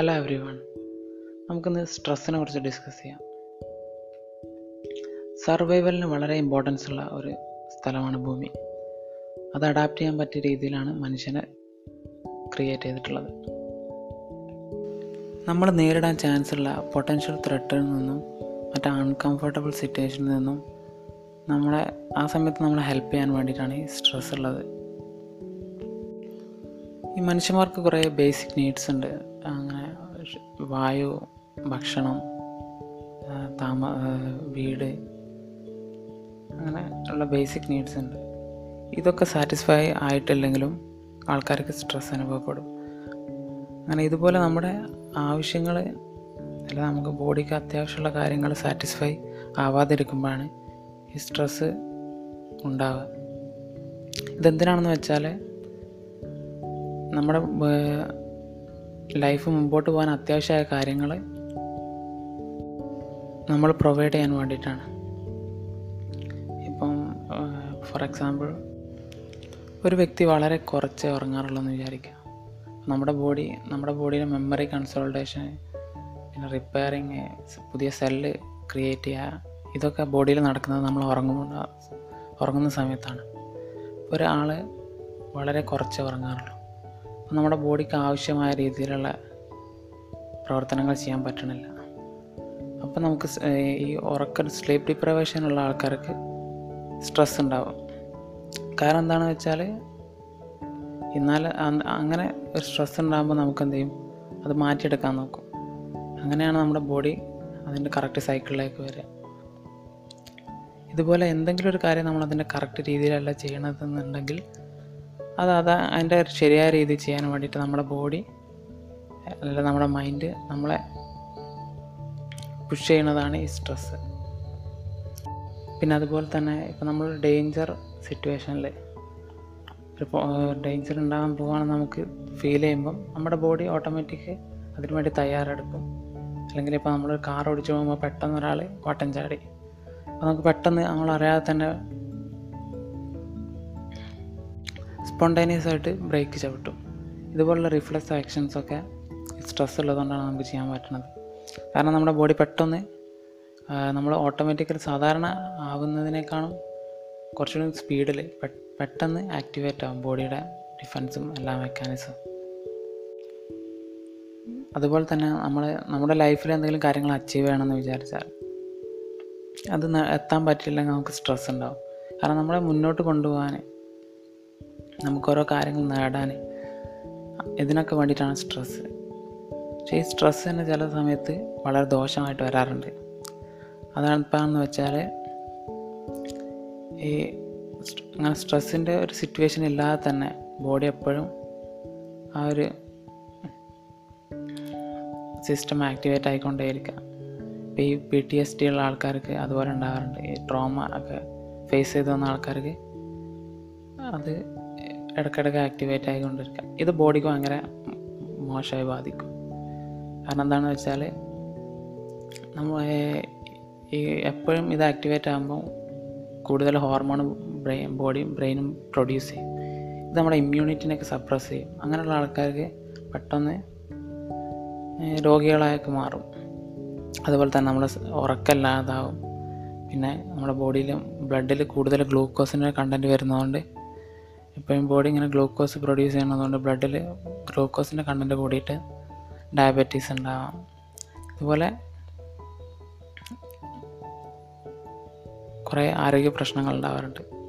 Hello every one നമുക്കിന്ന് സ്ട്രെസ്സിനെ കുറിച്ച് discuss ചെയ്യാം. സർവൈവലിന് വളരെ ഇമ്പോർട്ടൻസ് ഉള്ള ഒരു സ്ഥലമാണ് ഭൂമി. അത് അഡാപ്റ്റ് ചെയ്യാൻ പറ്റിയ രീതിയിലാണ് മനുഷ്യനെ ക്രിയേറ്റ് ചെയ്തിട്ടുള്ളത്. നമ്മൾ നേരിടാൻ ചാൻസ് ഉള്ള പൊട്ടൻഷ്യൽ ത്രെട്ടിൽ നിന്നും മറ്റേ അൺകംഫർട്ടബിൾ സിറ്റുവേഷനിൽ നിന്നും നമ്മളെ ആ സമയത്ത് നമ്മളെ ഹെൽപ്പ് ചെയ്യാൻ വേണ്ടിയിട്ടാണ് ഈ സ്ട്രെസ് ഉള്ളത്. ഈ മനുഷ്യന്മാർക്ക് കുറേ ബേസിക് നീഡ്സ് ഉണ്ട്. അങ്ങനെ വായു ഭക്ഷണം താമ വീട് അങ്ങനെ ഉള്ള ബേസിക് നീഡ്സ് ഉണ്ട്. ഇതൊക്കെ സാറ്റിസ്ഫൈ ആയിട്ടില്ലെങ്കിലും ആൾക്കാർക്ക് സ്ട്രെസ് അനുഭവപ്പെടും. അങ്ങനെ ഇതുപോലെ നമ്മുടെ ആവശ്യങ്ങൾ അല്ല നമുക്ക് ബോഡിക്ക് അത്യാവശ്യമുള്ള കാര്യങ്ങൾ സാറ്റിസ്ഫൈ ആവാതിരിക്കുമ്പോഴാണ് ഈ സ്ട്രെസ് ഉണ്ടാവുക. ഇതെന്തിനാണെന്ന് വെച്ചാൽ നമ്മുടെ ലൈഫ് മുമ്പോട്ട് പോകാൻ അത്യാവശ്യമായ കാര്യങ്ങൾ നമ്മൾ പ്രൊവൈഡ് ചെയ്യാൻ വേണ്ടിയിട്ടാണ്. ഇപ്പം ഫോർ എക്സാമ്പിൾ ഒരു വ്യക്തി വളരെ കുറച്ച് ഉറങ്ങാറുള്ളൂ എന്ന് വിചാരിക്കുക. നമ്മുടെ ബോഡി നമ്മുടെ ബോഡിയിലെ മെമ്മറി കൺസോൾട്ടേഷൻ പിന്നെ റിപ്പയറിങ് പുതിയ സെല്ല് ക്രിയേറ്റ് ചെയ്യുക ഇതൊക്കെ ബോഡിയിൽ നടക്കുന്നത് നമ്മൾ ഉറങ്ങുമ്പോൾ ഉറങ്ങുന്ന സമയത്താണ്. ഒരാൾ വളരെ കുറച്ച് ഉറങ്ങാറുള്ളൂ. നമ്മുടെ ബോഡിക്ക് ആവശ്യമായ രീതിയിലുള്ള പ്രവർത്തനങ്ങൾ ചെയ്യാൻ പറ്റണില്ല. അപ്പോൾ നമുക്ക് ഈ ഉറക്ക സ്ലീപ്പ് ഡിപ്രവേഷൻ ഉള്ള ആൾക്കാർക്ക് സ്ട്രെസ് ഉണ്ടാവും. കാരണം എന്താണെന്ന് വെച്ചാൽ എന്നാൽ അങ്ങനെ ഒരു സ്ട്രെസ് ഉണ്ടാകുമ്പോൾ നമുക്ക് എന്ത് ചെയ്യും? അത് മാറ്റിയെടുക്കാൻ നോക്കും. അങ്ങനെയാണ് നമ്മുടെ ബോഡി അതിന്റെ കറക്റ്റ് സൈക്കിളിലേക്ക് വരിക. ഇതുപോലെ എന്തെങ്കിലും ഒരു കാര്യം നമ്മളതിന്റെ കറക്റ്റ് രീതിയിലല്ല ചെയ്യണതെന്നുണ്ടെങ്കിൽ അത് അത് അതിന്റെ ശരിയായ രീതിയിൽ ചെയ്യാൻ വേണ്ടിയിട്ട് നമ്മുടെ ബോഡി അല്ല നമ്മുടെ മൈൻഡ് നമ്മളെ പുഷ് ചെയ്യുന്നതാണ് ഈ സ്ട്രെസ്സ് പിന്നെ അതുപോലെ തന്നെ ഇപ്പോൾ നമ്മൾ ഡേഞ്ചർ സിറ്റുവേഷനിൽ ഡേഞ്ചർ ഉണ്ടാകാൻ പോവുകയാണെന്ന് നമുക്ക് ഫീൽ ചെയ്യുമ്പം നമ്മുടെ ബോഡി ഓട്ടോമാറ്റിക് അതിനു വേണ്ടി തയ്യാറെടുക്കും. അല്ലെങ്കിൽ ഇപ്പോൾ നമ്മൾ കാർ ഓടിച്ചു പോകുമ്പോൾ പെട്ടെന്ന് ഒരാൾ വട്ടം ചാടി. അപ്പോൾ നമുക്ക് പെട്ടെന്ന് നമ്മൾ അറിയാതെ തന്നെ സ്പോണ്ടേനിയസ് ആയിട്ട് ബ്രേക്ക് ചവിട്ടും. ഇതുപോലുള്ള റിഫ്ലെക്സ് ആക്ഷൻസ് ഒക്കെ സ്ട്രെസ് ഉള്ളതുകൊണ്ടാണ് നമുക്ക് ചെയ്യാൻ പറ്റുന്നത് കാരണം നമ്മുടെ ബോഡി പെട്ടെന്ന് നമ്മൾ ഓട്ടോമാറ്റിക്കലി സാധാരണ ആവുന്നതിനേക്കാളും കുറച്ചുകൂടി സ്പീഡിൽ പെട്ടെന്ന് ആക്ടിവേറ്റ് ആവും ബോഡിയുടെ ഡിഫൻസും എല്ലാ മെക്കാനിസം അതുപോലെ തന്നെ നമ്മൾ നമ്മുടെ ലൈഫിൽ എന്തെങ്കിലും കാര്യങ്ങൾ അച്ചീവ് ചെയ്യണമെന്ന് വിചാരിച്ചാൽ അത് എത്താൻ പറ്റില്ലെങ്കിൽ നമുക്ക് സ്ട്രെസ് ഉണ്ടാവും. കാരണം നമ്മളെ മുന്നോട്ട് കൊണ്ടുപോകാൻ നമുക്ക് ഓരോ കാര്യങ്ങൾ നേടാൻ. ഇതിനൊക്കെ വേണ്ടിയിട്ടാണ് സ്ട്രെസ്സ്. പക്ഷേ ഈ സ്ട്രെസ് തന്നെ ചില സമയത്ത് വളരെ ദോഷമായിട്ട് വരാറുണ്ട്. അതാണ് ഇപ്പോഴെന്ന് വെച്ചാൽ ഈ അങ്ങനെ സ്ട്രെസ്സിന്റെ ഒരു സിറ്റുവേഷൻ ഇല്ലാതെ തന്നെ ബോഡി എപ്പോഴും ആ ഒരു സിസ്റ്റം ആക്ടിവേറ്റ് ആയിക്കൊണ്ടേയിരിക്കുക ഇപ്പോൾ ഈ പി ടി എസ് ടി ഉള്ള ആൾക്കാർക്ക് അതുപോലെ ഉണ്ടാകാറുണ്ട്. ഈ ട്രോമ ഒക്കെ ഫേസ് ചെയ്ത് വന്ന ആൾക്കാർക്ക് അത് ഇടയ്ക്കിടയ്ക്ക് ആക്ടിവേറ്റ് ആയിക്കൊണ്ടിരിക്കുക ഇത് ബോഡിക്ക് ഭയങ്കര മോശമായി ബാധിക്കും. കാരണം എന്താണെന്ന് വെച്ചാൽ നമ്മൾ ഈ എപ്പോഴും ഇത് ആക്ടിവേറ്റ് ആകുമ്പോൾ കൂടുതൽ ഹോർമോൺ ബ്രെയിൻ ബോഡിയും ബ്രെയിനും പ്രൊഡ്യൂസ് ചെയ്യും. ഇത് നമ്മുടെ ഇമ്മ്യൂണിറ്റിനെയൊക്കെ സപ്രസ് ചെയ്യും. അങ്ങനെയുള്ള ആൾക്കാർക്ക് പെട്ടെന്ന് രോഗികളായൊക്കെ മാറും. അതുപോലെ തന്നെ നമ്മൾ ഉറക്കമില്ലാതാവും. പിന്നെ നമ്മുടെ ബോഡിയിലും ബ്ലഡിൽ കൂടുതൽ ഗ്ലൂക്കോസിന്റെ കണ്ടന്റ് വരുന്നതുകൊണ്ട് എപ്പോഴും ബോഡി ഇങ്ങനെ ഗ്ലൂക്കോസ് പ്രൊഡ്യൂസ് ചെയ്യണതുകൊണ്ട് ബ്ലഡിൽ ഗ്ലൂക്കോസിന്റെ കണ്ടന്റ് കൂടിയിട്ട് ഡയബറ്റീസ് ഉണ്ടാവാം അതുപോലെ കുറേ ആരോഗ്യ പ്രശ്നങ്ങൾ ഉണ്ടാവാറുണ്ട്